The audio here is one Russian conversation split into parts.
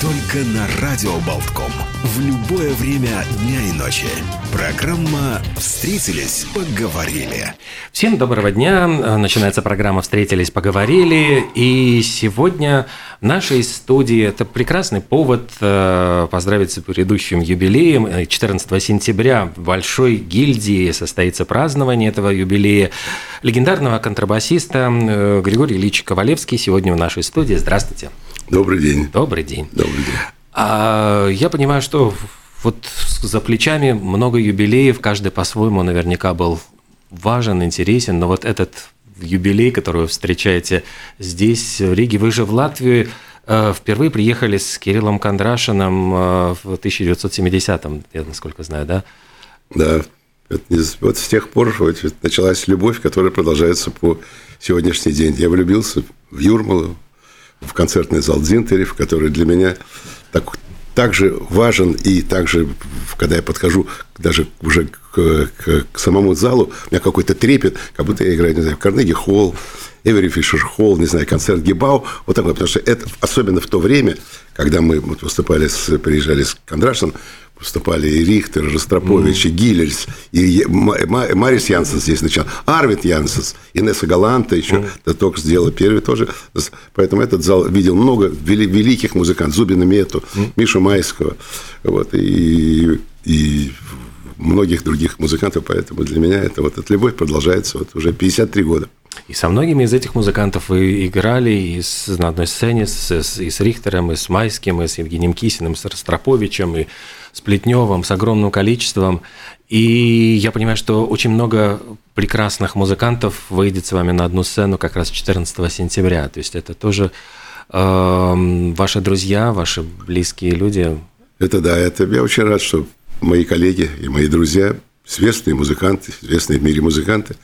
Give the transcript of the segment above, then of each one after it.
Только на Радио Болтком. В любое время дня и ночи. Программа «Встретились, поговорили». Всем доброго дня. Начинается программа «Встретились, поговорили». И сегодня в нашей студии это прекрасный повод э, поздравить с предыдущим юбилеем. 14 сентября в Большой гильдии состоится празднование этого юбилея. Легендарного контрабасиста э, Григорий Ильич Ковалевский сегодня в нашей студии. Здравствуйте. Добрый день. Добрый день. Добрый день. А, я понимаю, что вот за плечами много юбилеев, каждый по-своему наверняка был важен, интересен, но вот этот юбилей, который вы встречаете здесь, в Риге, вы же в Латвию э, впервые приехали с Кириллом Кондрашиным э, в 1970-м, я насколько знаю, да? Да, вот с тех пор вот началась любовь, которая продолжается по сегодняшний день. Я влюбился в Юрмалу, в концертный зал Дзинтерев, который для меня так, так же важен, и также, когда я подхожу даже уже к, к, к самому залу, у меня какой-то трепет, как будто я играю, не знаю, в Карнеги Холл, Эвери Фишер Холл, не знаю, концерт Гибау, вот такой, потому что это, особенно в то время, когда мы вот выступали, с, приезжали с Кондрашином, выступали и Рихтер, и Ростропович, mm. и Гиллельс, и Марис Янсенс здесь начал, Арвид Янсенс, Инесса Галанта еще mm. да, только сделала первый тоже. Поэтому этот зал видел много великих музыкантов, Зубина Мету, mm. Мишу Майского, вот, и, и многих других музыкантов, поэтому для меня это вот эта любовь продолжается вот уже 53 года. И со многими из этих музыкантов вы играли и с, на одной сцене с, с, и с Рихтером, и с Майским, и с Евгением Кисиным, с Ростроповичем, и с Плетневым, с огромным количеством. И я понимаю, что очень много прекрасных музыкантов выйдет с вами на одну сцену как раз 14 сентября. То есть это тоже э, ваши друзья, ваши близкие люди. Это да, это я очень рад, что мои коллеги и мои друзья, известные музыканты, известные в мире музыканты,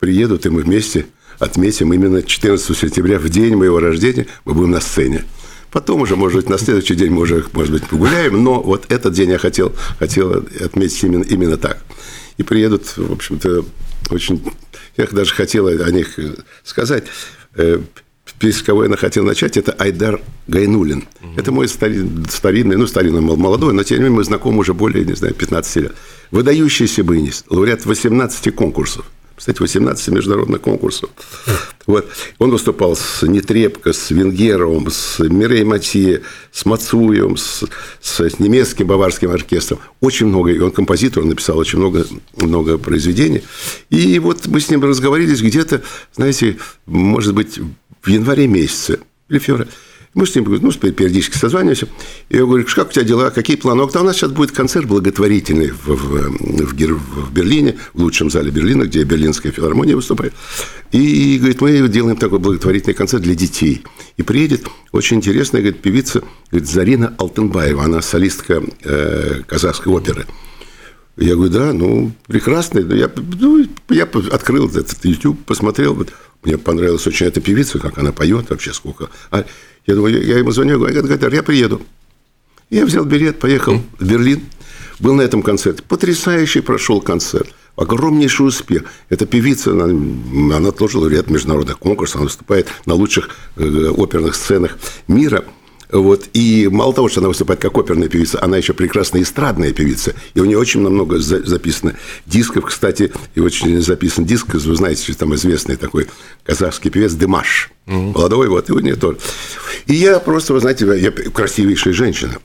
приедут, и мы вместе отметим именно 14 сентября, в день моего рождения, мы будем на сцене. Потом уже, может быть, на следующий день мы уже, может быть, погуляем, но вот этот день я хотел, хотел отметить именно, именно так. И приедут, в общем-то, очень... Я даже хотел о них сказать. Э, с кого я хотел начать, это Айдар Гайнулин. Угу. Это мой старин, старинный, ну, старинный, молодой, но тем не менее мы знакомы уже более, не знаю, 15 лет. Выдающийся баянист, лауреат 18 конкурсов кстати, 18 международных конкурсов. Вот. Он выступал с Нетребко, с Венгеровым, с Мирей Матье, с Мацуем, с, с немецким баварским оркестром. Очень много, и он композитор, он написал очень много, много произведений. И вот мы с ним разговорились где-то, знаете, может быть, в январе месяце или феврале. Мы с ним ну, периодически созваниваемся. И я говорю, как у тебя дела, какие планы? Он говорит, у нас сейчас будет концерт благотворительный в, в, в, в Берлине, в лучшем зале Берлина, где Берлинская филармония выступает. И, говорит, мы делаем такой благотворительный концерт для детей. И приедет очень интересная, говорит, певица, говорит, Зарина Алтенбаева, она солистка э, казахской оперы. Я говорю, да, ну, прекрасно. Я, ну, я открыл этот YouTube, посмотрел. Мне понравилась очень эта певица, как она поет вообще, сколько. Я думаю, я ему звоню, говорю, Гайдар, я приеду. Я взял билет, поехал в Берлин, был на этом концерте. Потрясающий прошел концерт. Огромнейший успех. Эта певица, она, она тоже лауреат международных конкурсов, она выступает на лучших э, оперных сценах мира – вот. И мало того, что она выступает как оперная певица, она еще прекрасная эстрадная певица. И у нее очень много записано дисков. Кстати, и очень записан диск, вы знаете, что там известный такой казахский певец Дымаш. Mm-hmm. Молодой, вот, и у нее тоже. И я просто, вы знаете, я красивейшая женщина.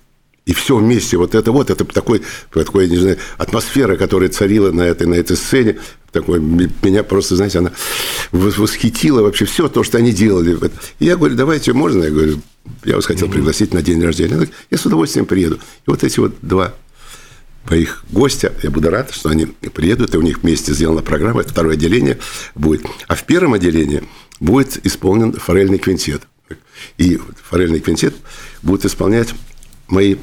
И все вместе, вот это вот, это такой, такой, не знаю, атмосфера, которая царила на этой, на этой сцене, такой, меня просто, знаете, она восхитила вообще все то, что они делали. И я говорю, давайте, можно? Я говорю, я вас хотел пригласить на день рождения. Я с удовольствием приеду. И вот эти вот два моих гостя, я буду рад, что они приедут, и у них вместе сделана программа, это второе отделение будет. А в первом отделении будет исполнен форельный квинтет. И форельный квинтет будет исполнять мои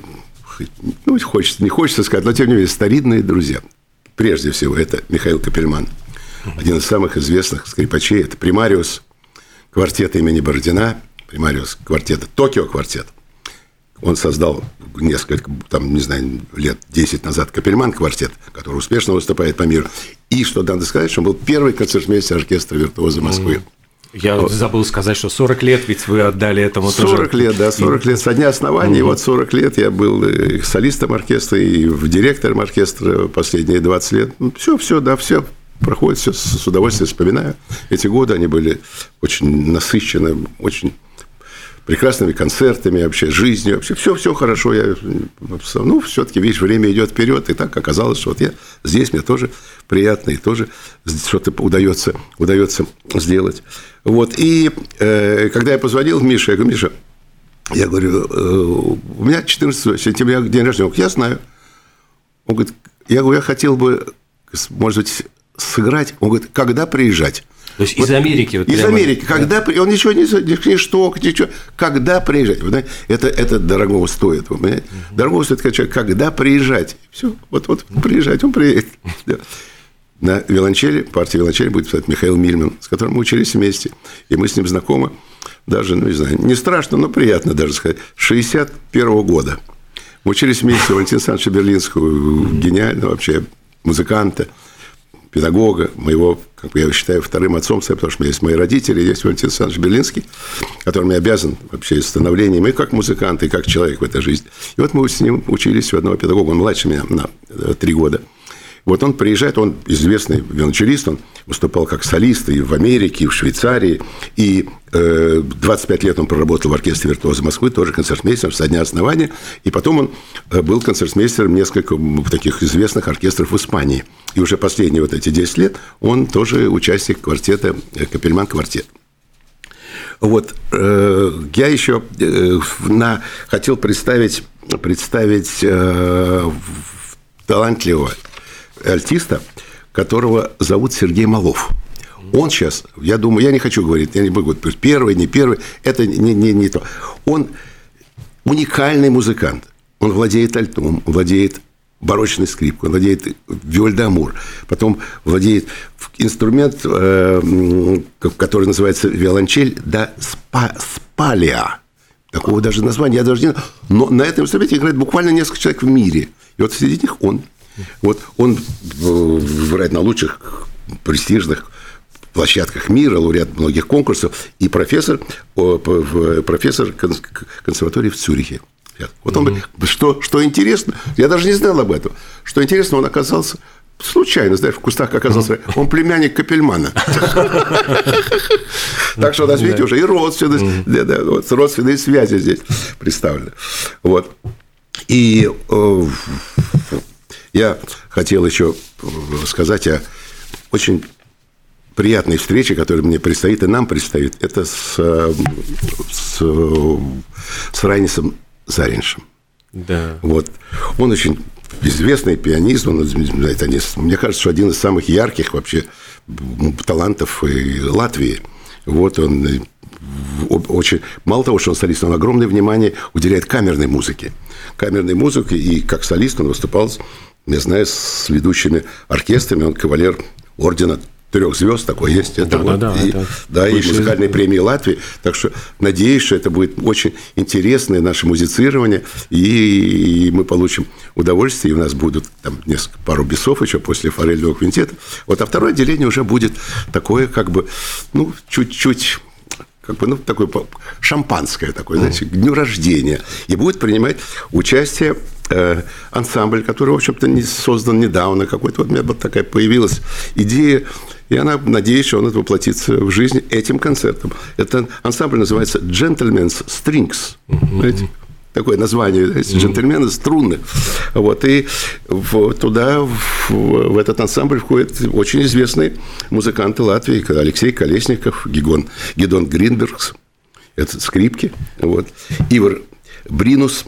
ну, хочется, не хочется сказать, но тем не менее, старинные друзья. Прежде всего, это Михаил Капельман, один из самых известных скрипачей. Это примариус квартета имени Бородина, примариус квартета, Токио квартет. Он создал несколько, там, не знаю, лет 10 назад Капельман квартет, который успешно выступает по миру. И, что надо сказать, что он был первый концертмейстер оркестра «Виртуоза Москвы». Я вот. забыл сказать, что 40 лет, ведь вы отдали этому 40 тоже. лет, да, 40 лет со дня основания. Угу. Вот 40 лет я был и солистом оркестра, и директором оркестра последние 20 лет. Ну, все, все, да, все проходит, все с удовольствием вспоминаю. Эти годы, они были очень насыщены, очень прекрасными концертами, вообще жизнью, вообще все, все хорошо. Я, ну, все-таки, видишь, время идет вперед, и так оказалось, что вот я здесь, мне тоже приятно, и тоже что-то удается, удается сделать. Вот, и э, когда я позвонил Мише, я говорю, Миша, я говорю, э, у меня 14 сентября день рождения. Я знаю. Он говорит, я говорю, я хотел бы, может быть, сыграть. Он говорит, когда приезжать? То есть вот из Америки? Вот из прямо... Америки. Когда да? он ничего не ни шток, ничего. Когда приезжать? Вы знаете, это, это дорогого стоит. Вы понимаете? Угу. Дорогого стоит человек, когда приезжать. Все, вот, вот приезжать, он приедет. На виолончели, партия виолончели будет писать Михаил Мильман, с которым мы учились вместе. И мы с ним знакомы. Даже, ну, не знаю, не страшно, но приятно даже сказать. 61 -го года. Мы учились вместе у Валентина Александровича Берлинского, гениального вообще музыканта – педагога, моего, как я считаю, вторым отцом, потому что у меня есть мои родители, есть Валентин Александрович Белинский, которым я обязан вообще становлением и как музыкант, и как человек в этой жизни. И вот мы с ним учились у одного педагога, он младше меня на э, три года – вот он приезжает, он известный виолончелист, он выступал как солист и в Америке, и в Швейцарии, и э, 25 лет он проработал в оркестре «Виртуоза Москвы», тоже концертмейстером со дня основания, и потом он э, был концертмейстером нескольких таких известных оркестров в Испании. И уже последние вот эти 10 лет он тоже участник квартета э, «Капельман квартет». Вот э, я еще э, на, хотел представить, представить э, талантливого альтиста, которого зовут Сергей Малов. Он сейчас, я думаю, я не хочу говорить, я не могу говорить, первый, не первый, это не, не, не то. Он уникальный музыкант. Он владеет альтом, владеет барочной скрипкой, владеет виольдамур, потом владеет инструмент, э, который называется виолончель да спа, спалия. Такого даже названия я даже не. Но на этом инструменте играет буквально несколько человек в мире. И вот среди них он – вот он играет на лучших престижных площадках мира, лауреат многих конкурсов, и профессор, профессор консерватории в Цюрихе. Вот он, mm-hmm. что, что интересно, я даже не знал об этом, что интересно, он оказался случайно, знаешь, в кустах оказался, он племянник Капельмана. Так что нас, видите, уже и родственные, родственные связи здесь представлены. Вот. И э, я хотел еще сказать о очень приятной встрече, которая мне предстоит и нам предстоит. Это с, с, с Райнисом Зариншем. Да. Вот. Он очень известный пианист, он, это, мне кажется, что один из самых ярких вообще талантов Латвии. Вот он очень... Мало того, что он солист, он огромное внимание уделяет камерной музыке. Камерной музыке, и как солист он выступал я знаю, с ведущими оркестрами, он кавалер ордена трех звезд такой есть. Это да, вот, да, и, это да, и музыкальной премии Латвии. Так что надеюсь, что это будет очень интересное наше музицирование, и, и мы получим удовольствие, и у нас будут там несколько, пару бесов еще после форельного квинтета. Вот, а второе отделение уже будет такое, как бы, ну, чуть-чуть как бы, ну, такое шампанское такое, знаете, к дню рождения. И будет принимать участие ансамбль, который, в общем-то, не создан недавно. Какой-то вот у меня вот такая появилась идея, и она, надеюсь, что он это воплотится в жизнь этим концертом. Это ансамбль называется «Gentleman's Strings». Знаете? такое название, джентльмены струнных. Вот, и в, туда, в, в этот ансамбль входят очень известные музыканты Латвии, Алексей Колесников, Гигон, Гедон Гринбергс, это скрипки, вот, Ивар Бринус,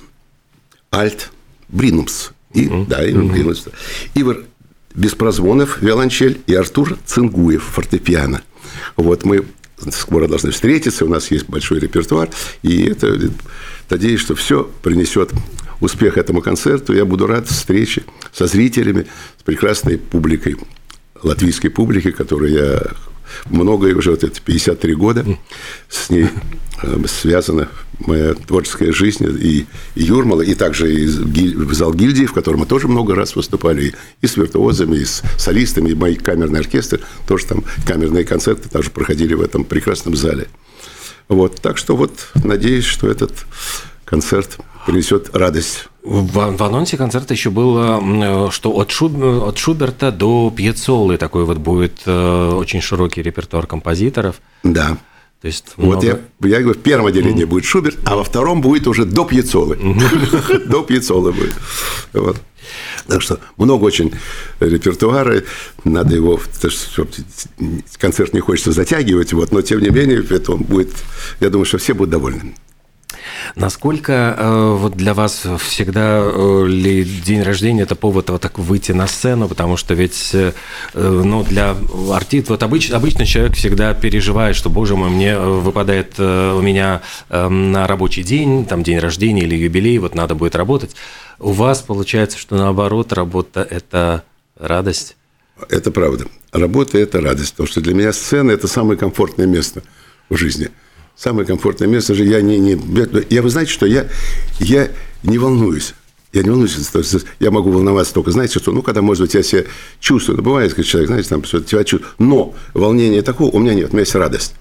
Альт, Бринумс, и, mm-hmm. да, Ивар Бринумс, Ивар Беспрозвонов, виолончель, и Артур Цингуев, фортепиано. Вот мы скоро должны встретиться, у нас есть большой репертуар, и это, надеюсь, что все принесет успех этому концерту. Я буду рад встрече со зрителями, с прекрасной публикой, латвийской публикой, которую я многое уже, вот это 53 года, с ней э, связана моя творческая жизнь и, и Юрмала, и также и в зал гильдии, в котором мы тоже много раз выступали, и, с виртуозами, и с солистами, и мои камерные оркестры, тоже там камерные концерты тоже проходили в этом прекрасном зале. Вот, так что вот надеюсь, что этот концерт принесет радость. В, в анонсе концерта еще было, что от, Шуб, от Шуберта до Пьецолы такой вот будет э, очень широкий репертуар композиторов. Да. То есть много... Вот я, я говорю, в первом отделении mm. будет Шуберт, а во втором будет уже до Пьецолы. До Пьецолы будет. Вот. Так что много очень репертуара, надо его, концерт не хочется затягивать, вот, но тем не менее, это он будет, я думаю, что все будут довольны. Насколько э, вот для вас всегда э, ли день рождения это повод вот так выйти на сцену, потому что ведь э, ну, для артиста, вот обычно, обычно человек всегда переживает, что, боже мой, мне выпадает у меня на рабочий день, там день рождения или юбилей, вот надо будет работать. У вас получается, что наоборот, работа – это радость? Это правда. Работа – это радость, потому что для меня сцена – это самое комфортное место в жизни – самое комфортное место же я не, не я вы знаете, что я я не волнуюсь. Я не волнуюсь, я могу волноваться только, знаете, что, ну, когда, может быть, я себя чувствую, ну, бывает, когда человек, знаете, там, что тебя чувствует, но волнение такого у меня нет, у меня есть радость.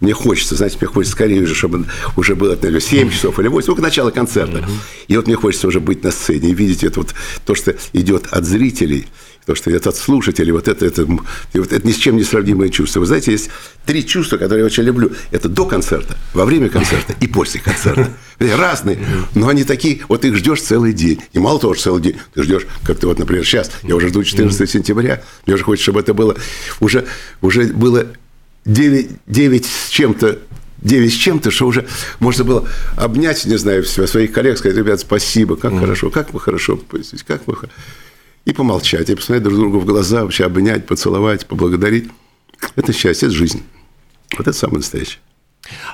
Мне хочется, знаете, мне хочется скорее уже, чтобы уже было, наверное, 7 часов или 8, только начало концерта. И вот мне хочется уже быть на сцене и видеть это вот, то, что идет от зрителей – то, что этот слушатель, вот это, это, вот это ни с чем не сравнимое чувство. Вы знаете, есть три чувства, которые я очень люблю. Это до концерта, во время концерта и после концерта. Разные, но они такие, вот их ждешь целый день. И мало того, что целый день, ты ждешь, как ты вот, например, сейчас, я уже жду 14 сентября, мне уже хочется, чтобы это было, уже, уже было 9, 9 с чем-то 9 с чем-то, что уже можно было обнять, не знаю, своих коллег, сказать, ребят, спасибо, как mm-hmm. хорошо, как мы хорошо, как мы и помолчать, и посмотреть друг другу в глаза, вообще обнять, поцеловать, поблагодарить. Это счастье, это жизнь. Вот это самое настоящее.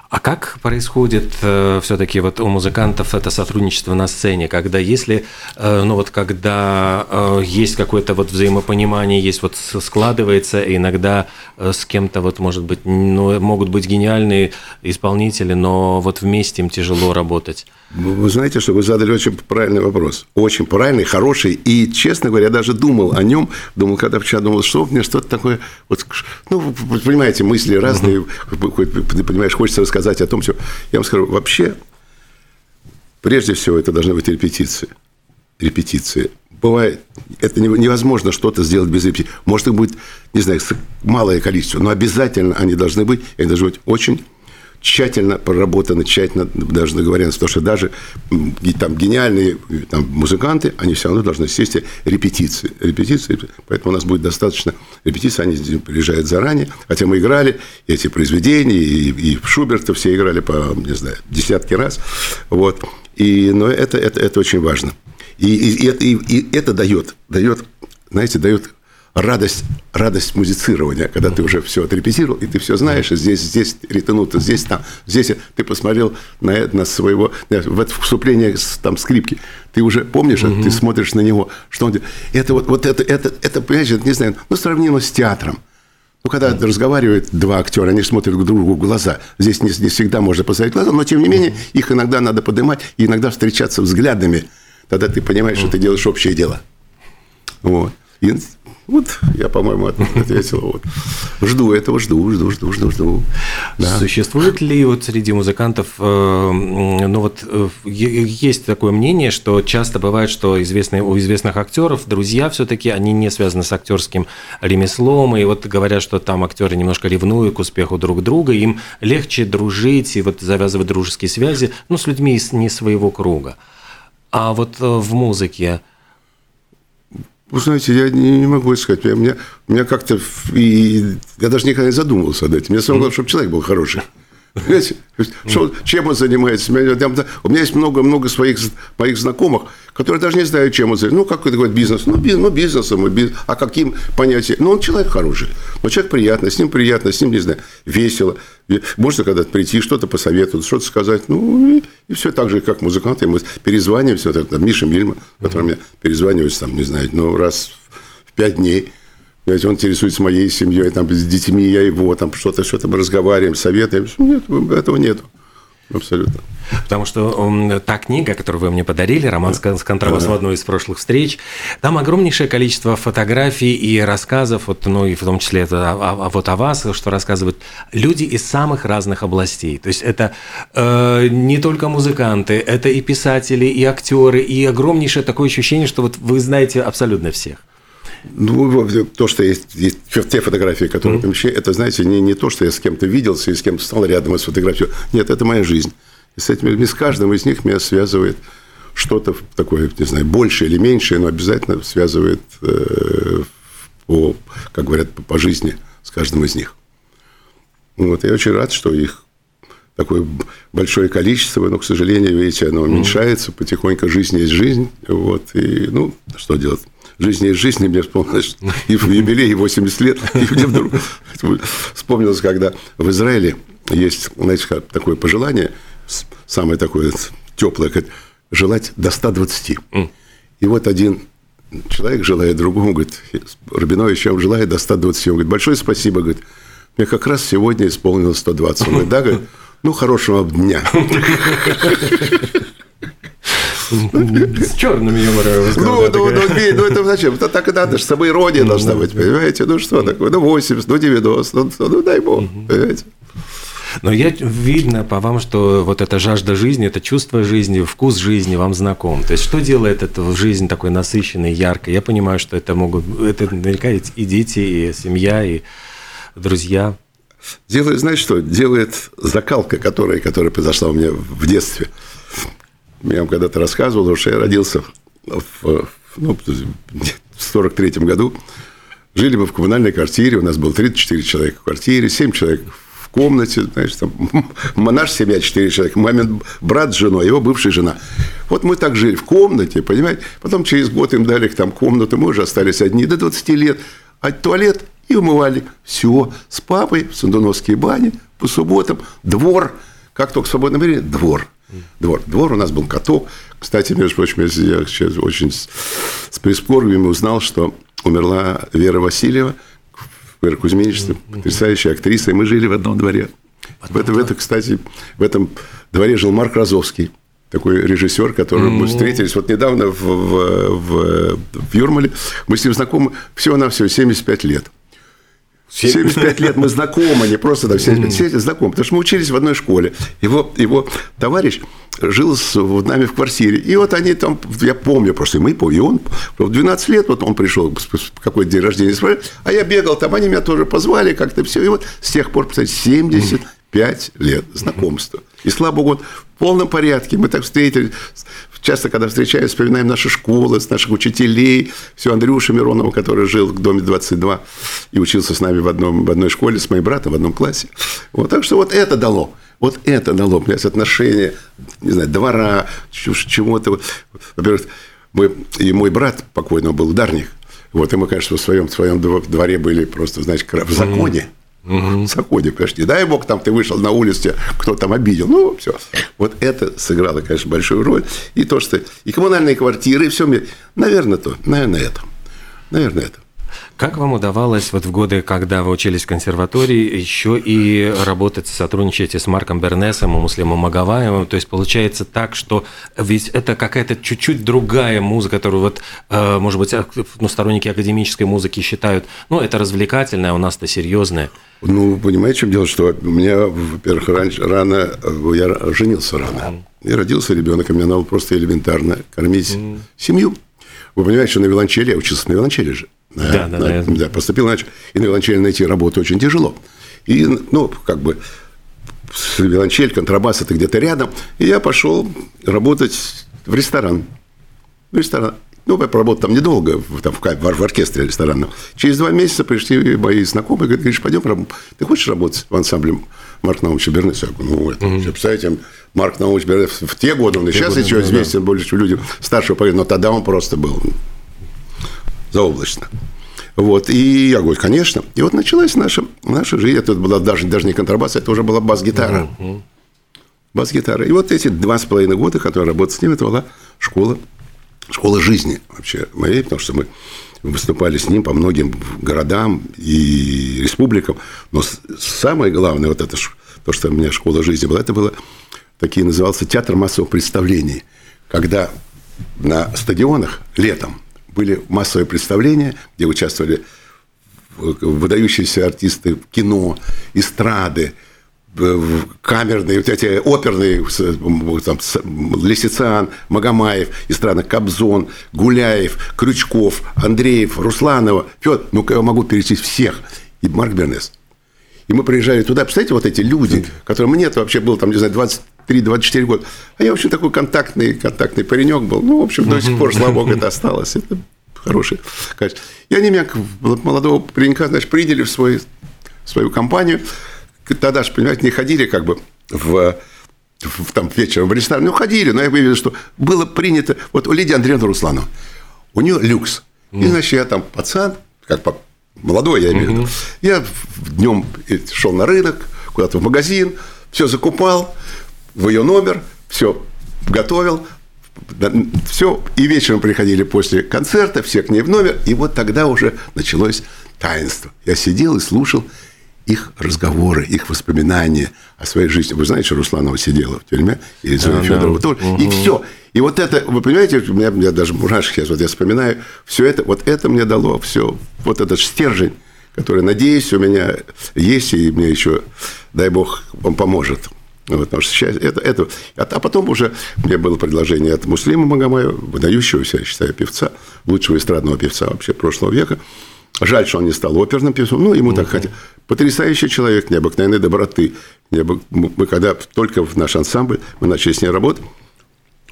А как происходит э, все-таки вот у музыкантов это сотрудничество на сцене, когда если, э, ну вот когда э, есть какое-то вот взаимопонимание, есть вот складывается, и иногда э, с кем-то вот может быть, ну могут быть гениальные исполнители, но вот вместе им тяжело работать. Вы знаете, что вы задали очень правильный вопрос. Очень правильный, хороший. И, честно говоря, я даже думал о нем. Думал, когда вчера думал, что мне что-то такое... Вот, ну, вы понимаете, мысли разные. Понимаешь, хочется рассказать о том, все. Я вам скажу, вообще, прежде всего, это должны быть репетиции. Репетиции. Бывает, это невозможно что-то сделать без репетиции. Может, их будет, не знаю, малое количество, но обязательно они должны быть. Они должны быть очень тщательно проработаны, тщательно даже договоренность, потому что даже там гениальные там, музыканты, они все равно должны сесть репетиции. Репетиции, поэтому у нас будет достаточно репетиций, они приезжают заранее, хотя мы играли эти произведения, и, и Шуберта все играли по, не знаю, десятки раз, вот, и, но это, это, это очень важно. И, и, и, и это дает, дает, знаете, дает радость, радость музицирования, когда ты уже все отрепетировал, и ты все знаешь, и здесь, здесь ретануто, здесь там, здесь ты посмотрел на, это, на своего, в это вступление там скрипки, ты уже помнишь, угу. ты смотришь на него, что он делает. Это вот, вот это, это, это, понимаешь, не знаю, ну, сравнимо с театром. Ну, когда mm разговаривают два актера, они смотрят друг другу в глаза. Здесь не, не всегда можно посмотреть глаза, но тем не менее их иногда надо поднимать и иногда встречаться взглядами. Тогда ты понимаешь, что ты делаешь общее дело. Вот. И вот я, по-моему, ответил. Вот. Жду этого, жду, жду, жду, жду, жду. Да. Существует ли вот среди музыкантов, э, ну вот э, есть такое мнение, что часто бывает, что известные, у известных актеров друзья все-таки они не связаны с актерским ремеслом, и вот говорят, что там актеры немножко ревнуют к успеху друг друга, им легче дружить и вот завязывать дружеские связи, ну, с людьми из не своего круга. А вот э, в музыке вы знаете, я не, не могу сказать. У меня, меня как-то... И, я даже никогда не задумывался об этом. Мне самое главное, чтобы человек был хороший. Что, чем он занимается? У меня есть много-много своих моих знакомых, которые даже не знают, чем он занимается. Ну, какой-то говорит бизнес. Ну, бизнес, ну, бизнесом. Бизнес. А каким понятием? Ну, он человек хороший. Но человек приятный, с ним приятно, с ним, не знаю, весело. Можно когда-то прийти, что-то посоветовать, что-то сказать. Ну, и, и все так же, как музыканты. Мы перезваниваемся. Вот это, Миша Мильма, который мне перезванивается, там, не знаю, ну, раз в пять дней. Ведь он интересуется моей семьей, там, с детьми, я его, там, что-то, что-то мы разговариваем, советуем. Нет, этого нету. Абсолютно. Потому что та книга, которую вы мне подарили, роман с контрабасом в одной из прошлых встреч, там огромнейшее количество фотографий и рассказов, вот, ну и в том числе это, а, а вот о вас, что рассказывают люди из самых разных областей. То есть это э, не только музыканты, это и писатели, и актеры, и огромнейшее такое ощущение, что вот вы знаете абсолютно всех. Ну, то, что есть, есть те фотографии, которые mm-hmm. помещаю, это, знаете, не, не то, что я с кем-то виделся и с кем-то стал рядом и сфотографировал. Нет, это моя жизнь. И с этими людьми, с каждым из них меня связывает что-то такое, не знаю, большее или меньшее, но обязательно связывает, э, по, как говорят, по, по жизни с каждым из них. Вот, я очень рад, что их такое большое количество, но, к сожалению, видите, оно уменьшается, потихоньку жизнь есть жизнь, вот, и, ну, что делать? Жизнь есть жизнь, и мне вспомнилось, и в юбилей 80 лет, и мне вдруг вспомнилось, когда в Израиле есть, знаете, такое пожелание, самое такое теплое, желать до 120. И вот один человек желает другому, говорит, Рабинович, я вам желаю до 120. Он говорит, большое спасибо, говорит, мне как раз сегодня исполнилось 120. Он говорит, да, говорит, ну, хорошего дня. С черным юмором. Ну, ну, ну, ну, это зачем? Это так и надо, с собой ирония ну, должна быть, понимаете? Ну, что такое? Ну, 80, ну, 90, ну, дай бог, понимаете? Но я видно по вам, что вот эта жажда жизни, это чувство жизни, вкус жизни вам знаком. То есть, что делает эту жизнь такой насыщенной, яркой? Я понимаю, что это могут, это наверняка и дети, и семья, и друзья. Делает, знаешь что? Делает закалка, которая, которая произошла у меня в детстве. Я вам когда-то рассказывал, что я родился в, ну, в 43 году. Жили мы в коммунальной квартире, у нас было 34 человека в квартире, 7 человек в комнате, знаешь, там, наша семья 4 человека, мамин брат с женой, его бывшая жена. Вот мы так жили в комнате, понимаете? Потом через год им дали там комнату, мы уже остались одни до 20 лет. А туалет и умывали. Все, с папой в Сандуновские бани, по субботам, двор. Как только свободное время, двор двор. Двор у нас был каток. Кстати, между прочим, я сейчас очень с, с прискорбием узнал, что умерла Вера Васильева, Вера Кузьминична, потрясающая актриса, и мы жили в одном дворе. В этом, в этом, кстати, в этом дворе жил Марк Розовский, такой режиссер, который мы встретились вот недавно в, в, в, в Юрмале. Мы с ним знакомы всего-навсего 75 лет. 75 лет мы знакомы, не просто там 75 лет знакомы, потому что мы учились в одной школе. Его, его товарищ жил с нами в квартире. И вот они там, я помню просто, и мы помним, и он в 12 лет, вот он пришел, какой день рождения, а я бегал там, они меня тоже позвали, как-то все. И вот с тех пор, кстати, 75 лет знакомства. И слава богу, в полном порядке. Мы так встретились. Часто, когда встречаемся, вспоминаем наши школы, с наших учителей. Все Андрюша Миронова, который жил в доме 22 и учился с нами в, одном, в одной школе, с моим братом в одном классе. Вот, так что вот это дало. Вот это дало, блядь, отношения, не знаю, двора, чего-то. Во-первых, мы, и мой брат покойный был ударник. Вот, и мы, конечно, в своем, в своем дворе были просто, знаете, в законе. Mm-hmm. Угу. Заходим, конечно, не дай бог, там ты вышел на улицу, кто там обидел. Ну, все. Вот это сыграло, конечно, большую роль. И то, что и коммунальные квартиры, и все. Наверное, то. Наверное, это. Наверное, это. Как вам удавалось вот в годы, когда вы учились в консерватории, еще и работать, сотрудничать с Марком Бернесом и Муслимом Магаваевым? То есть получается так, что ведь это какая-то чуть-чуть другая музыка, которую вот, э, может быть, ну, сторонники академической музыки считают, ну, это развлекательное, а у нас-то серьезное. Ну, понимаете, в чем дело, что у меня, во-первых, раньше, рано, я женился рано. И родился ребенок, и мне надо просто элементарно кормить mm. семью. Вы понимаете, что на виолончели, я учился на виолончели же. Да, да, да. да поступил иначе. И на виолончели найти работу очень тяжело. И, ну, как бы, виолончель, контрабас – это где-то рядом. И я пошел работать в ресторан. В ресторан. Ну, я поработал там недолго, там, в, в, оркестре ресторанном. Через два месяца пришли мои знакомые, говорят, говоришь, пойдем, ты хочешь работать в ансамбле Марк Наумович Бернес? Я говорю, ну, это, угу. представляете, Марк Наумович Бернес в те годы, он и сейчас годы, еще да, известен да. больше людям старшего поколения, но тогда он просто был заоблачно. Вот, и я говорю, конечно. И вот началась наша, наша жизнь. Это была даже, даже не контрабас, это уже была бас-гитара. Uh-huh. Бас-гитара. И вот эти два с половиной года, которые работали с ним, это была школа, школа жизни вообще моей, потому что мы выступали с ним по многим городам и республикам. Но самое главное, вот это то, что у меня школа жизни была, это было такие назывался театр массовых представлений, когда на стадионах летом были массовые представления, где участвовали выдающиеся артисты кино, эстрады, камерные, вот эти оперные, там, Лисицан, Магомаев, эстрада Кобзон, Гуляев, Крючков, Андреев, Русланова, Федор, ну, я могу перечислить всех, и Марк Бернес. И мы приезжали туда, представляете, вот эти люди, которым мне вообще было, там, не знаю, 23-24 года. А я, в общем, такой контактный, контактный паренек был. Ну, в общем, до сих пор, слава богу, это осталось. Это хорошее качество. И они меня, молодого паренька, значит, приняли в свой, свою компанию. Тогда же, понимаете, не ходили как бы в в, там вечером в ресторан, ну, ходили, но я видел, что было принято, вот у Лидии Андреевны Русланова, у нее люкс. И, значит, я там пацан, как молодой, я имею в виду. Я днем шел на рынок, куда-то в магазин, все закупал, в ее номер, все готовил, все, и вечером приходили после концерта, все к ней в номер, и вот тогда уже началось таинство. Я сидел и слушал их разговоры, их воспоминания о своей жизни. Вы знаете, что Русланова сидела в тюрьме, и Зоя да, Федорова да. тоже. Угу. И все. И вот это, вы понимаете, у меня, у меня даже мурашки сейчас, вот я вспоминаю, все это, вот это мне дало все, вот этот стержень, который, надеюсь, у меня есть, и мне еще, дай бог, он поможет. Вот, потому что сейчас это, это... А, а потом уже мне было предложение от Муслима Магомаева, выдающегося, я считаю, певца, лучшего эстрадного певца вообще прошлого века. Жаль, что он не стал оперным певцом. Ну, ему так хотя. Потрясающий человек, необыкновенной доброты. Мы когда только в наш ансамбль, мы начали с ней работать,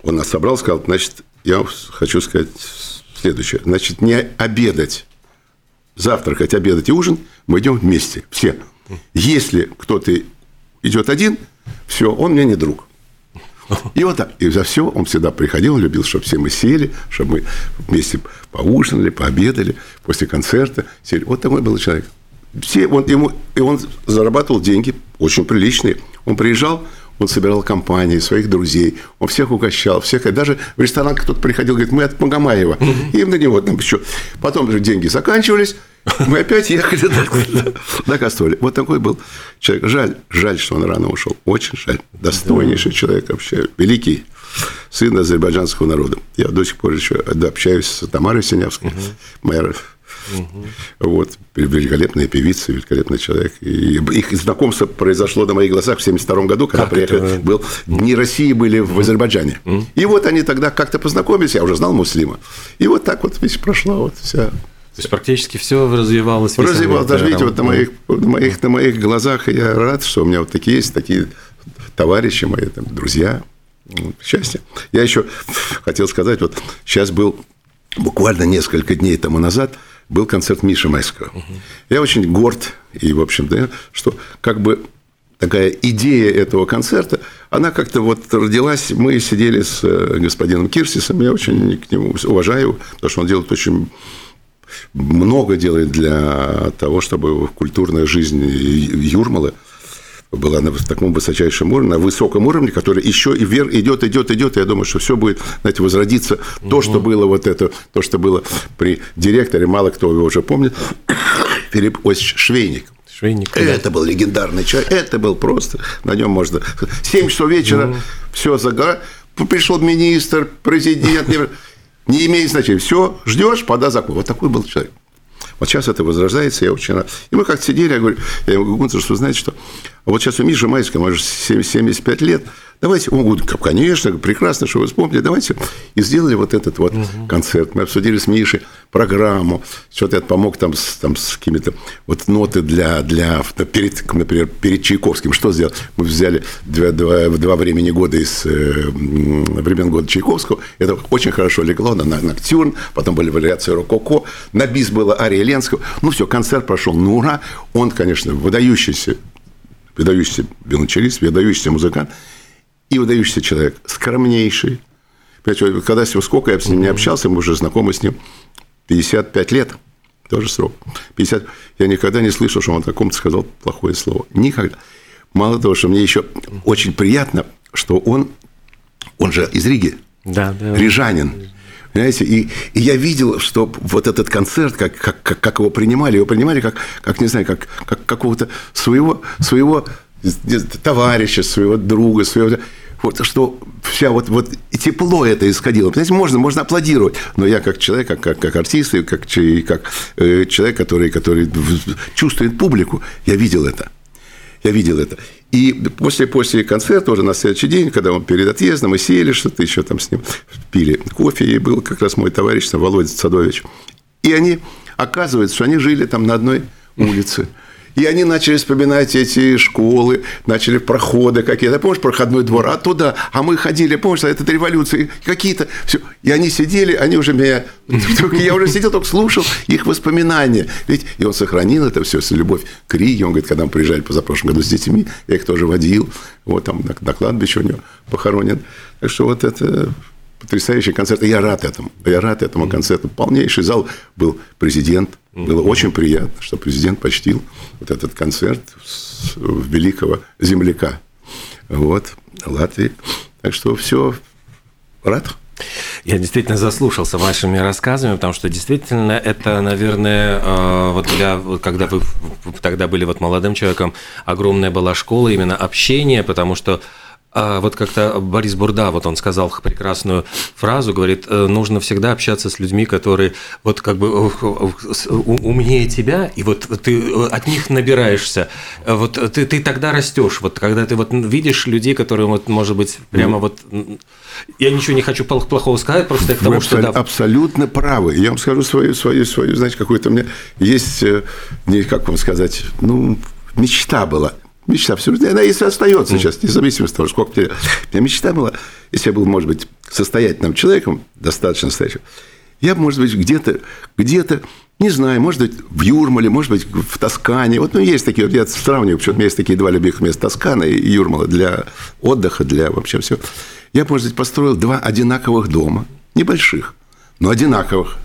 он нас собрал, сказал, значит, я хочу сказать следующее. Значит, не обедать, завтракать, обедать и ужин, мы идем вместе, все. Если кто-то идет один, все, он мне не друг. И вот так. И за все он всегда приходил, любил, чтобы все мы сели, чтобы мы вместе поужинали, пообедали после концерта. Сели. Вот такой был человек. Все, он, ему, и он зарабатывал деньги очень приличные. Он приезжал, он собирал компании, своих друзей, он всех угощал, всех. Даже в ресторан кто-то приходил, говорит, мы от Магомаева. И на него там еще. Потом же деньги заканчивались, мы опять ехали на, гастроли. Вот такой был человек. Жаль, жаль, что он рано ушел. Очень жаль. Достойнейший человек вообще. Великий сын азербайджанского народа. Я до сих пор еще общаюсь с Тамарой Синявской, мэр Угу. Вот, великолепная певица, великолепный человек. И их знакомство произошло на моих глазах в 1972 году, когда как приехал, это? был Дни России были в Азербайджане. Угу. И вот они тогда как-то познакомились, я уже знал Муслима. И вот так вот весь прошла вот вся то есть практически все развивалось. Развивалось. Даже видите, вот на моих, на, моих, на моих глазах я рад, что у меня вот такие есть, такие товарищи мои, там, друзья. Счастье. Я еще хотел сказать, вот сейчас был буквально несколько дней тому назад был концерт Миши Майского. Угу. Я очень горд, и, в общем-то, что как бы такая идея этого концерта, она как-то вот родилась. Мы сидели с э, господином Кирсисом, я очень к нему уважаю, потому что он делает очень много делает для того, чтобы культурная жизнь Юрмалы была на таком высочайшем уровне, на высоком уровне, который еще и вверх идет, идет, идет. И я думаю, что все будет, знаете, возродиться. Угу. То, что было вот это, то, что было при директоре, мало кто его уже помнит, Филипп Осич Швейник. Швейник. Это да. был легендарный человек. Это был просто. На нем можно. 7 часов вечера, угу. все загора. Пришел министр, президент не имеет значения. Все, ждешь, пода закон. Вот такой был человек. Вот сейчас это возрождается, я очень рад. И мы как-то сидели, я говорю, я ему говорю, что знаете, что вот сейчас у Миши Майского, ему 75 лет, давайте, он говорит, конечно, прекрасно, что вы вспомнили, давайте. И сделали вот этот вот угу. концерт. Мы обсудили с Мишей программу, что-то я помог там с, там, с какими-то вот ноты для, для перед, например, перед Чайковским. Что сделал? Мы взяли два, два, два времени года из э, времен года Чайковского. Это очень хорошо легло на, на Ноктюрн, потом были вариации Рококо, на бис было Ария Ленского. Ну, все, концерт прошел. Ну, ура! Он, конечно, выдающийся выдающийся виолончелист, выдающийся музыкант и выдающийся человек, скромнейший. Понимаете, когда сколько я с ним не общался, мы уже знакомы с ним 55 лет, тоже срок. 50. Я никогда не слышал, что он о ком-то сказал плохое слово. Никогда. Мало того, что мне еще очень приятно, что он, он же из Риги, да, да. рижанин. Понимаете, и, и я видел, что вот этот концерт, как, как, как, как его принимали, его принимали как, как не знаю, как, как какого-то своего, своего товарища, своего друга, своего вот что вся вот, вот и тепло это исходило. Понимаете, можно, можно аплодировать, но я как человек, как, как, как артист, и как, как э, человек, который, который чувствует публику, я видел это. Я видел это. И после, после концерта, уже на следующий день, когда он перед отъездом, мы сели что-то еще там с ним, пили кофе, и был как раз мой товарищ, там, Володя Садович. И они, оказывается, что они жили там на одной улице. И они начали вспоминать эти школы, начали проходы какие-то. Помнишь, проходной двор оттуда, а мы ходили, помнишь, это революции какие-то. Все. И они сидели, они уже меня... Я уже сидел, только слушал их воспоминания. Ведь и он сохранил это все, любовь к Риге. Он говорит, когда мы приезжали позапрошлом году с детьми, я их тоже водил. Вот там на, на кладбище у него похоронен. Так что вот это потрясающий концерт. И я рад этому. Я рад этому концерту. Полнейший зал был президент. Было очень приятно, что президент почтил вот этот концерт великого земляка. Вот, Латвии. Так что все, рад. Я действительно заслушался вашими рассказами, потому что действительно это, наверное, э, вот для, когда вы тогда были вот молодым человеком, огромная была школа именно общения, потому что вот как-то Борис Бурда, вот он сказал прекрасную фразу, говорит, «Э, нужно всегда общаться с людьми, которые вот как бы умнее тебя, и вот ты э, от них набираешься. Вот ты, ты тогда растешь, вот когда ты вот видишь людей, которые вот, может быть, прямо вот... Я ничего не хочу плохого сказать, просто к тому, что... Да. абсолютно правы. Я вам скажу свою, свою, свою, знаете, какую-то у меня есть, э, не как вам сказать, ну, мечта была – Мечта все она если остается mm. сейчас, независимо от того, сколько тебе. У меня мечта была, если я был, может быть, состоятельным человеком, достаточно стоящим, я бы, может быть, где-то, где-то, не знаю, может быть, в Юрмале, может быть, в Тоскане. Вот, ну, есть такие, вот я сравниваю, почему у меня есть такие два любимых места, Тоскана и Юрмала, для отдыха, для вообще всего. Я бы, может быть, построил два одинаковых дома, небольших, но одинаковых.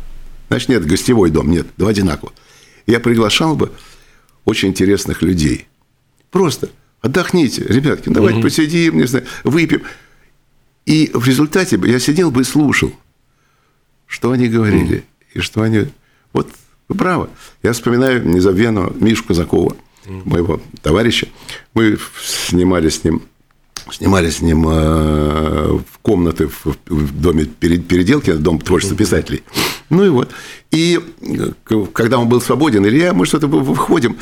Значит, нет, гостевой дом, нет, два одинаковых. Я приглашал бы очень интересных людей – Просто отдохните, ребятки, давайте угу. посидим, не знаю, выпьем. И в результате я сидел бы и слушал, что они говорили, угу. и что они... Вот вы правы. Я вспоминаю незабвенного Мишу Казакова, угу. моего товарища. Мы снимали с ним снимали с ним э, в комнаты в, доме переделки, дом творчества писателей. Ну и вот. И э, когда он был свободен, или я, мы что-то выходим,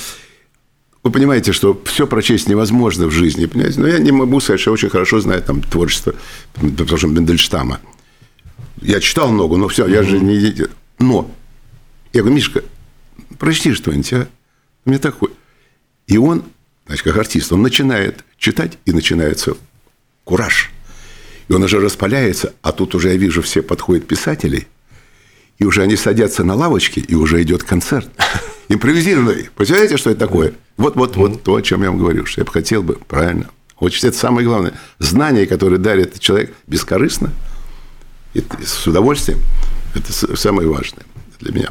вы понимаете, что все прочесть невозможно в жизни, понимаете? Но я не могу сказать, что я очень хорошо знаю там творчество, допустим, Мендельштама. Я читал много, но все, я же не... Но я говорю, Мишка, прочти что-нибудь, а? Мне такой. И он, значит, как артист, он начинает читать, и начинается кураж. И он уже распаляется, а тут уже я вижу, все подходят писатели, и уже они садятся на лавочке, и уже идет концерт. Импровизированный. Представляете, что это такое? Вот, вот, вот то, о чем я вам говорю, что я бы хотел бы, правильно, учить. Это самое главное. Знание, которое дарит человек бескорыстно, и с удовольствием, это самое важное для меня.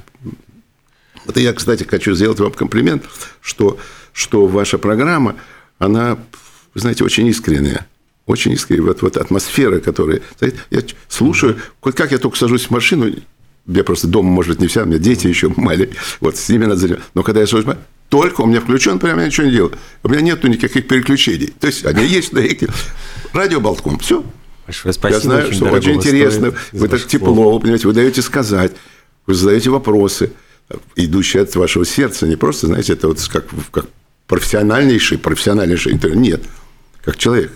Вот я, кстати, хочу сделать вам комплимент, что, что ваша программа, она, вы знаете, очень искренняя. Очень искренняя. Вот, вот атмосфера, которая... Я слушаю, как я только сажусь в машину, я просто дома, может не вся, у меня дети еще маленькие, вот с ними надо заниматься. Но когда я слушаю, только у меня включен, прямо я ничего не делаю. У меня нету никаких переключений. То есть они есть на эти. Радио Болтком. Все. Большое спасибо. Я знаю, что очень интересно. Вы так тепло, вы понимаете, вы даете сказать, вы задаете вопросы, идущие от вашего сердца. Не просто, знаете, это вот как, как профессиональнейший, профессиональнейший интервью. Нет. Как человек.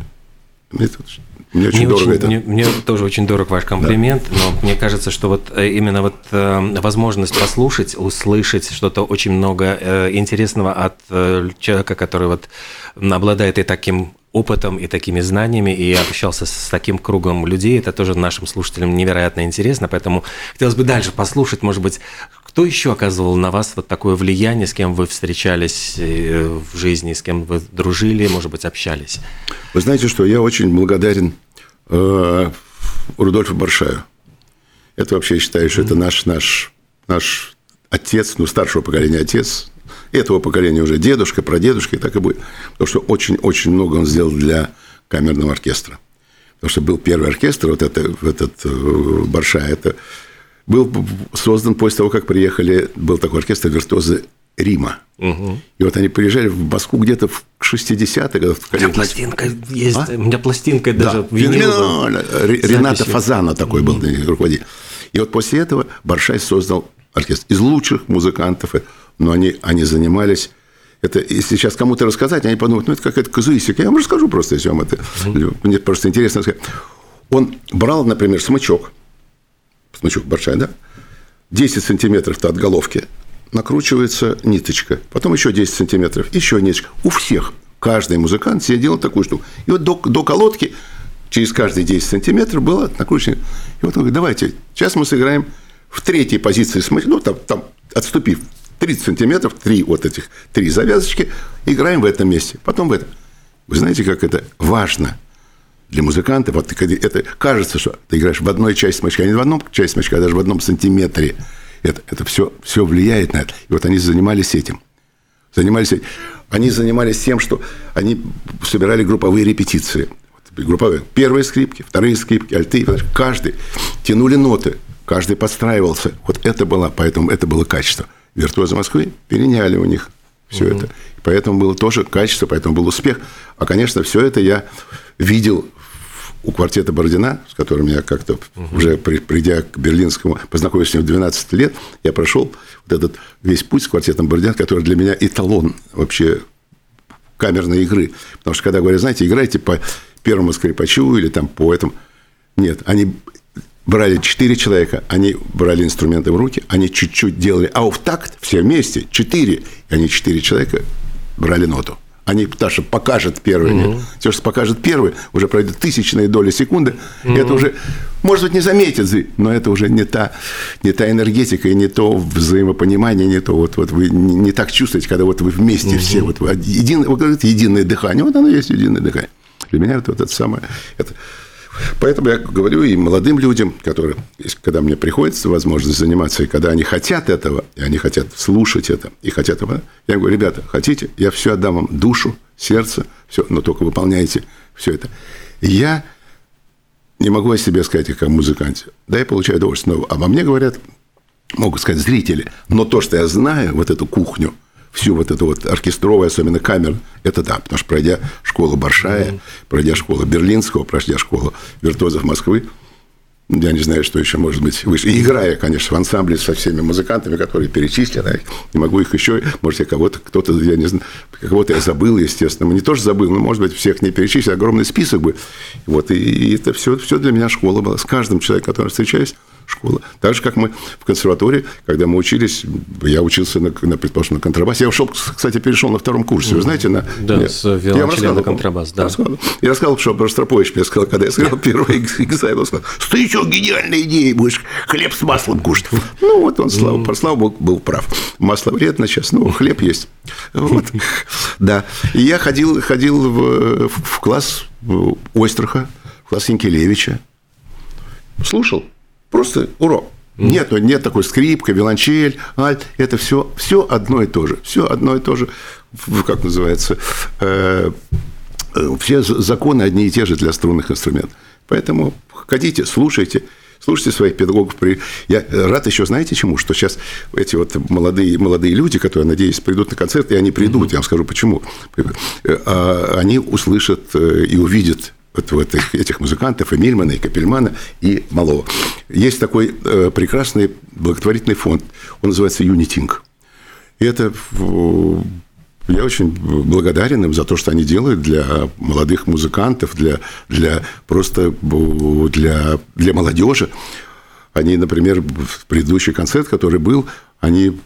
Мне, тут, мне очень мне дорого очень, это. Мне, мне тоже очень дорог ваш комплимент, да. но мне кажется, что вот э, именно вот э, возможность послушать, услышать что-то очень много э, интересного от э, человека, который вот обладает и таким опытом и такими знаниями, и общался с таким кругом людей. Это тоже нашим слушателям невероятно интересно, поэтому хотелось бы дальше послушать, может быть, кто еще оказывал на вас вот такое влияние, с кем вы встречались э, в жизни, с кем вы дружили, может быть, общались? Вы знаете, что я очень благодарен э, Рудольфу Баршаю. Это вообще считаю, что mm-hmm. это наш, наш, наш отец, ну, старшего поколения отец, этого поколения уже дедушка, прадедушка, и так и будет. Потому что очень-очень много он сделал для камерного оркестра. Потому что был первый оркестр, вот это, этот э, Барша, это был создан после того, как приехали, был такой оркестр виртуозы Рима. Угу. И вот они приезжали в Москву где-то в 60-х годах. У меня пластинка есть, а? у меня пластинка да. даже винил. Рената Фазана такой угу. был руководитель. И вот после этого Баршай создал оркестр из лучших музыкантов но они, они занимались это, если сейчас кому-то рассказать, они подумают, ну, это какая-то казуистика. Я вам расскажу просто, если вам это... Mm-hmm. Мне просто интересно сказать. Он брал, например, смычок, смычок большой, да? 10 сантиметров-то от головки накручивается ниточка, потом еще 10 сантиметров, еще ниточка. У всех, каждый музыкант себе делал такую штуку. И вот до, до колодки через каждые 10 сантиметров было накручено. И вот он говорит, давайте, сейчас мы сыграем в третьей позиции смычка, ну, там, там отступив 30 сантиметров, три вот этих, три завязочки, играем в этом месте, потом в этом. Вы знаете, как это важно для музыканта? Вот это кажется, что ты играешь в одной части смычка, а не в одном части смычка, а даже в одном сантиметре. Это, это все, все влияет на это. И вот они занимались этим. Занимались, они занимались тем, что они собирали групповые репетиции. Групповые. Первые скрипки, вторые скрипки, альты, каждый тянули ноты, каждый подстраивался. Вот это было, поэтому это было качество виртуозы Москвы переняли у них все угу. это. Поэтому было тоже качество, поэтому был успех. А, конечно, все это я видел у квартета Бородина, с которым я как-то угу. уже придя к Берлинскому, познакомившись с ним в 12 лет, я прошел вот этот весь путь с квартетом Бородина, который для меня эталон вообще камерной игры. Потому что когда говорят, знаете, играйте по первому скрипачу или там по этому. Нет, они брали четыре человека, они брали инструменты в руки, они чуть-чуть делали ауфтакт, все вместе, четыре, и они четыре человека брали ноту. Они, что покажет первый, угу. все, что покажет первый, уже пройдет тысячные доли секунды, угу. это уже, может быть, не заметит, но это уже не та, не та энергетика и не то взаимопонимание, не то, вот, вот вы не, не так чувствуете, когда вот вы вместе угу. все, вот един, вы говорите, единое дыхание, вот оно есть единое дыхание. Для меня вот, вот это самое, это, Поэтому я говорю и молодым людям, которые, когда мне приходится возможность заниматься, и когда они хотят этого, и они хотят слушать это, и хотят этого, я говорю, ребята, хотите, я все отдам вам душу, сердце, все, но только выполняйте все это. Я не могу о себе сказать, как о. Да, я получаю удовольствие, но обо мне говорят, могут сказать зрители, но то, что я знаю, вот эту кухню, всю вот эту вот оркестровую, особенно камер, это да, потому что пройдя школу Баршая, mm-hmm. пройдя школу Берлинского, пройдя школу виртуозов Москвы, я не знаю, что еще может быть выше. И играя, конечно, в ансамбле со всеми музыкантами, которые перечислены, не могу их еще, может, я кого-то, кто-то, я не знаю, кого-то я забыл, естественно, мы не тоже забыл, но, может быть, всех не перечислить, огромный список бы. Вот, и, и это все, все для меня школа была. С каждым человеком, который встречаюсь, школа. Так же, как мы в консерватории, когда мы учились, я учился на, на предположим, на контрабасе. Я ушел, кстати, перешел на втором курсе, вы знаете, на... Да, нет, с виолончели на контрабас, да. Рассказал. Я рассказал, что Ростропович мне сказал, когда я сыграл первый экзамен, он сказал, что гениальная идея, будешь хлеб с маслом кушать. Ну, вот он, слава, mm. слава богу, был прав. Масло вредно сейчас, но хлеб есть. Вот. Да. И я ходил, ходил в, в класс Ойстраха, в класс Янкелевича. Слушал. Просто урок. Нет, ну, нет такой скрипка, виолончель, альт. Это все, все одно и то же. Все одно и то же, как называется, э, э, все законы одни и те же для струнных инструментов. Поэтому ходите, слушайте, слушайте своих педагогов. Я рад еще, знаете чему? Что сейчас эти вот молодые, молодые люди, которые, надеюсь, придут на концерт, и они придут, mm-hmm. я вам скажу почему. Э, а они услышат и увидят вот, вот этих, музыкантов, и Мильмана, и Капельмана, и Малова. Есть такой э, прекрасный благотворительный фонд, он называется «Юнитинг». И это я очень благодарен им за то, что они делают для молодых музыкантов, для, для просто для, для молодежи. Они, например, в предыдущий концерт, который был, они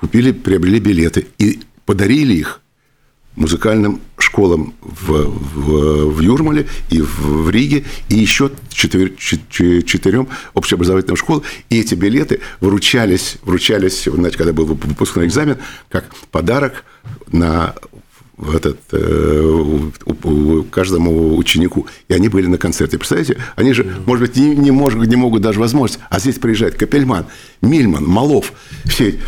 купили, приобрели билеты и подарили их музыкальным школам в, в, в Юрмале и в, в Риге, и еще четвер, четырем общеобразовательным школам. И эти билеты вручались, вручались, знаете, когда был выпускной экзамен, как подарок на в этот, э, каждому ученику, и они были на концерте. Представляете, они же, может быть, не, не, может, не могут даже возможность, а здесь приезжает Капельман, Мильман, Малов, все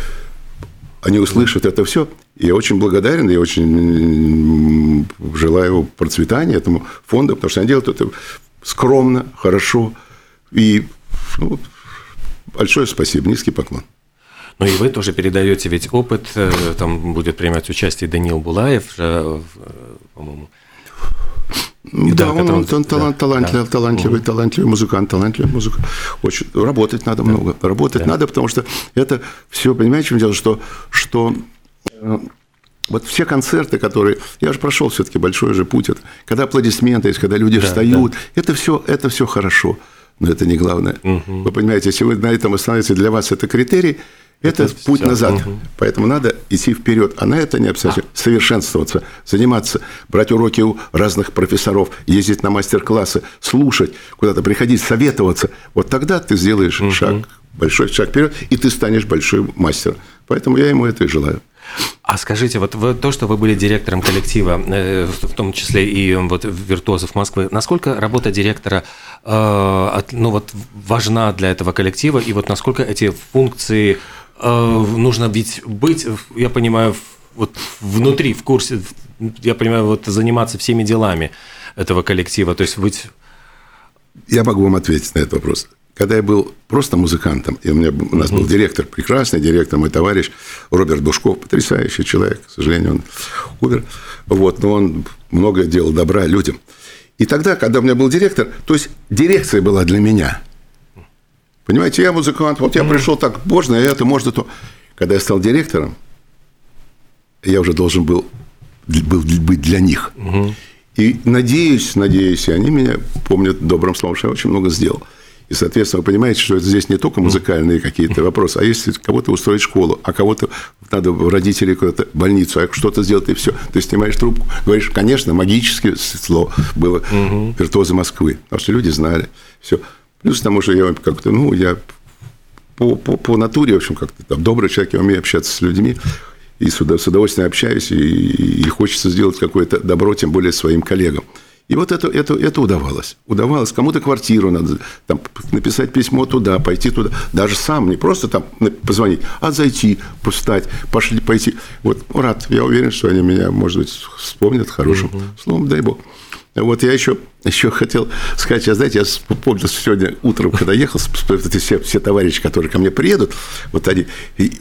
они услышат это все. Я очень благодарен, я очень желаю процветания этому фонду, потому что они делают это скромно, хорошо. И ну, большое спасибо, низкий поклон. Ну и вы тоже передаете ведь опыт, э, там будет принимать участие Даниил Булаев, э, по-моему. Да, он, он, он талант, да, талантливый, да. талантливый, талантливый музыкант, талантливый музыка. Очень работать надо да. много, работать да. надо, потому что это все, понимаете, в чем дело, что что вот все концерты, которые... Я же прошел все-таки большой же путь. Это, когда аплодисменты есть, когда люди да, встают, да. это все, это все хорошо. Но это не главное. Угу. Вы понимаете, если вы на этом остановитесь, для вас это критерий, это, это путь все. назад. Угу. Поэтому надо идти вперед. А на это не обязательно а. совершенствоваться, заниматься, брать уроки у разных профессоров, ездить на мастер-классы, слушать, куда-то приходить, советоваться. Вот тогда ты сделаешь угу. шаг, большой шаг вперед, и ты станешь большой мастером. Поэтому я ему это и желаю. А скажите, вот вы, то, что вы были директором коллектива, э, в том числе и вот виртуозов Москвы, насколько работа директора э, ну, вот, важна для этого коллектива, и вот насколько эти функции э, нужно ведь быть, я понимаю, вот внутри, в курсе, я понимаю, вот заниматься всеми делами этого коллектива, то есть быть... Я могу вам ответить на этот вопрос когда я был просто музыкантом, и у, меня, у нас был директор, прекрасный директор, мой товарищ Роберт Бушков, потрясающий человек, к сожалению, он умер, вот, но он много делал добра людям. И тогда, когда у меня был директор, то есть дирекция была для меня. Понимаете, я музыкант, вот я пришел так, можно это, можно то. Когда я стал директором, я уже должен был, был быть для них. И надеюсь, надеюсь, и они меня помнят добрым словом, что я очень много сделал. И, соответственно, вы понимаете, что это здесь не только музыкальные какие-то вопросы, а если кого-то устроить школу, а кого-то надо родителей куда-то больницу, а что-то сделать, и все. Ты снимаешь трубку, говоришь, конечно, магическое слово было угу. виртуозы Москвы, потому что люди знали. Все. Плюс к тому, что я как-то, ну, я по, по, по натуре, в общем, как-то там добрый человек, я умею общаться с людьми, и с удовольствием общаюсь, и, и хочется сделать какое-то добро, тем более своим коллегам. И вот это, это, это удавалось. Удавалось. Кому-то квартиру надо там, написать письмо туда, пойти туда. Даже сам, не просто там позвонить, а зайти, встать, пошли, пойти. Вот рад. Я уверен, что они меня, может быть, вспомнят хорошим угу. словом, дай бог. Вот я еще, еще хотел сказать, я, знаете, я помню сегодня утром, когда ехал, все, все товарищи, которые ко мне приедут, вот они, и,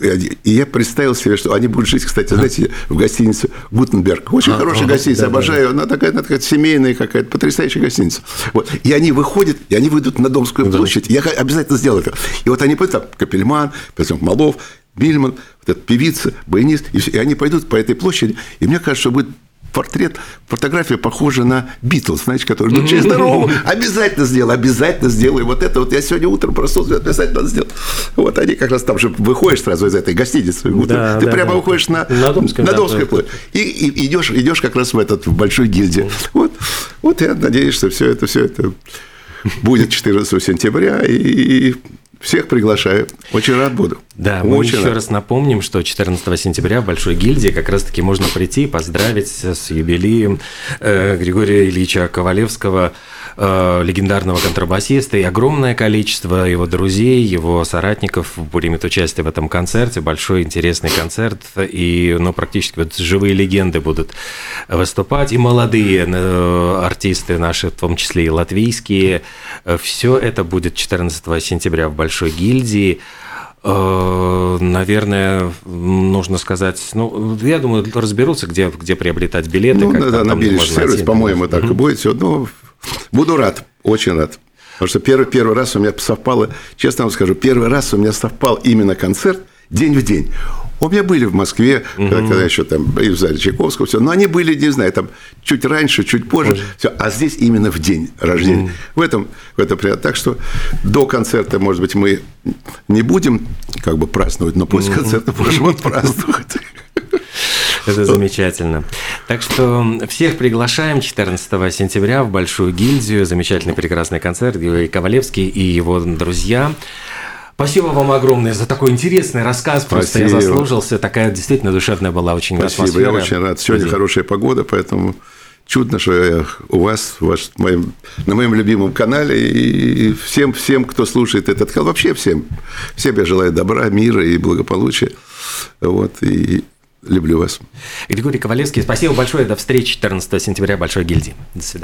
и я представил себе, что они будут жить, кстати, знаете, в гостинице Гутенберг. Очень а, хорошая а, гостиница, да, обожаю. Да. Она такая, она такая семейная какая-то, потрясающая гостиница. Вот. И они выходят, и они выйдут на Домскую да. площадь. Я обязательно сделаю это. И вот они пойдут, там, Капельман, потом Малов, Бильман, вот эта певица, баянист, и, и они пойдут по этой площади, и мне кажется, что будет портрет, фотография похожа на Битлз, знаете, который, ну, через здорово, обязательно сделай, обязательно сделай. Вот это вот я сегодня утром проснулся, обязательно сделал. Вот они как раз там же выходишь сразу из этой гостиницы, да, ты да, прямо да. выходишь на, на Домской, на Домской да, площадь. И, и идешь, идешь как раз в этот в большой гильдии. Вот, вот я надеюсь, что все это, все это будет 14 сентября, и всех приглашаю. Очень рад буду. Да, мы Очень еще рад. раз напомним, что 14 сентября в Большой гильдии как раз-таки можно прийти и поздравить с юбилеем э, Григория Ильича Ковалевского, э, легендарного контрабасиста, и огромное количество его друзей, его соратников примет участие в этом концерте. Большой интересный концерт, и ну, практически вот живые легенды будут выступать, и молодые э, артисты наши, в том числе и латвийские. Все это будет 14 сентября в Большой гильдии. Э, наверное, нужно сказать, ну, я думаю, разберутся, где, где приобретать билеты. Ну, как да, на сервис, по-моему, так и будет все. Ну, буду рад, очень рад. Потому что первый, первый раз у меня совпало, честно вам скажу, первый раз у меня совпал именно концерт день в день. У меня были в Москве, угу. когда, еще там и в зале Чайковского, все, но они были, не знаю, там чуть раньше, чуть позже, позже. все, а здесь именно в день рождения. Угу. В этом, в этом приятно. Так что до концерта, может быть, мы не будем как бы праздновать, но после концерта можем отпраздновать. Это замечательно. Так что всех приглашаем 14 сентября в Большую гильдию. Замечательный прекрасный концерт. Юрий Ковалевский и его друзья. Спасибо вам огромное за такой интересный рассказ. Просто Спасибо. я заслужился. Такая действительно душевная была очень Спасибо, атмосфера. я очень рад. Сегодня Спасибо. хорошая погода, поэтому чудно, что я у вас, ваш, моем, на моем любимом канале, и всем, всем, кто слушает этот канал, вообще всем, всем я желаю добра, мира и благополучия. Вот, и люблю вас. Григорий Ковалевский, спасибо большое, до встречи 14 сентября Большой гильдии. До свидания.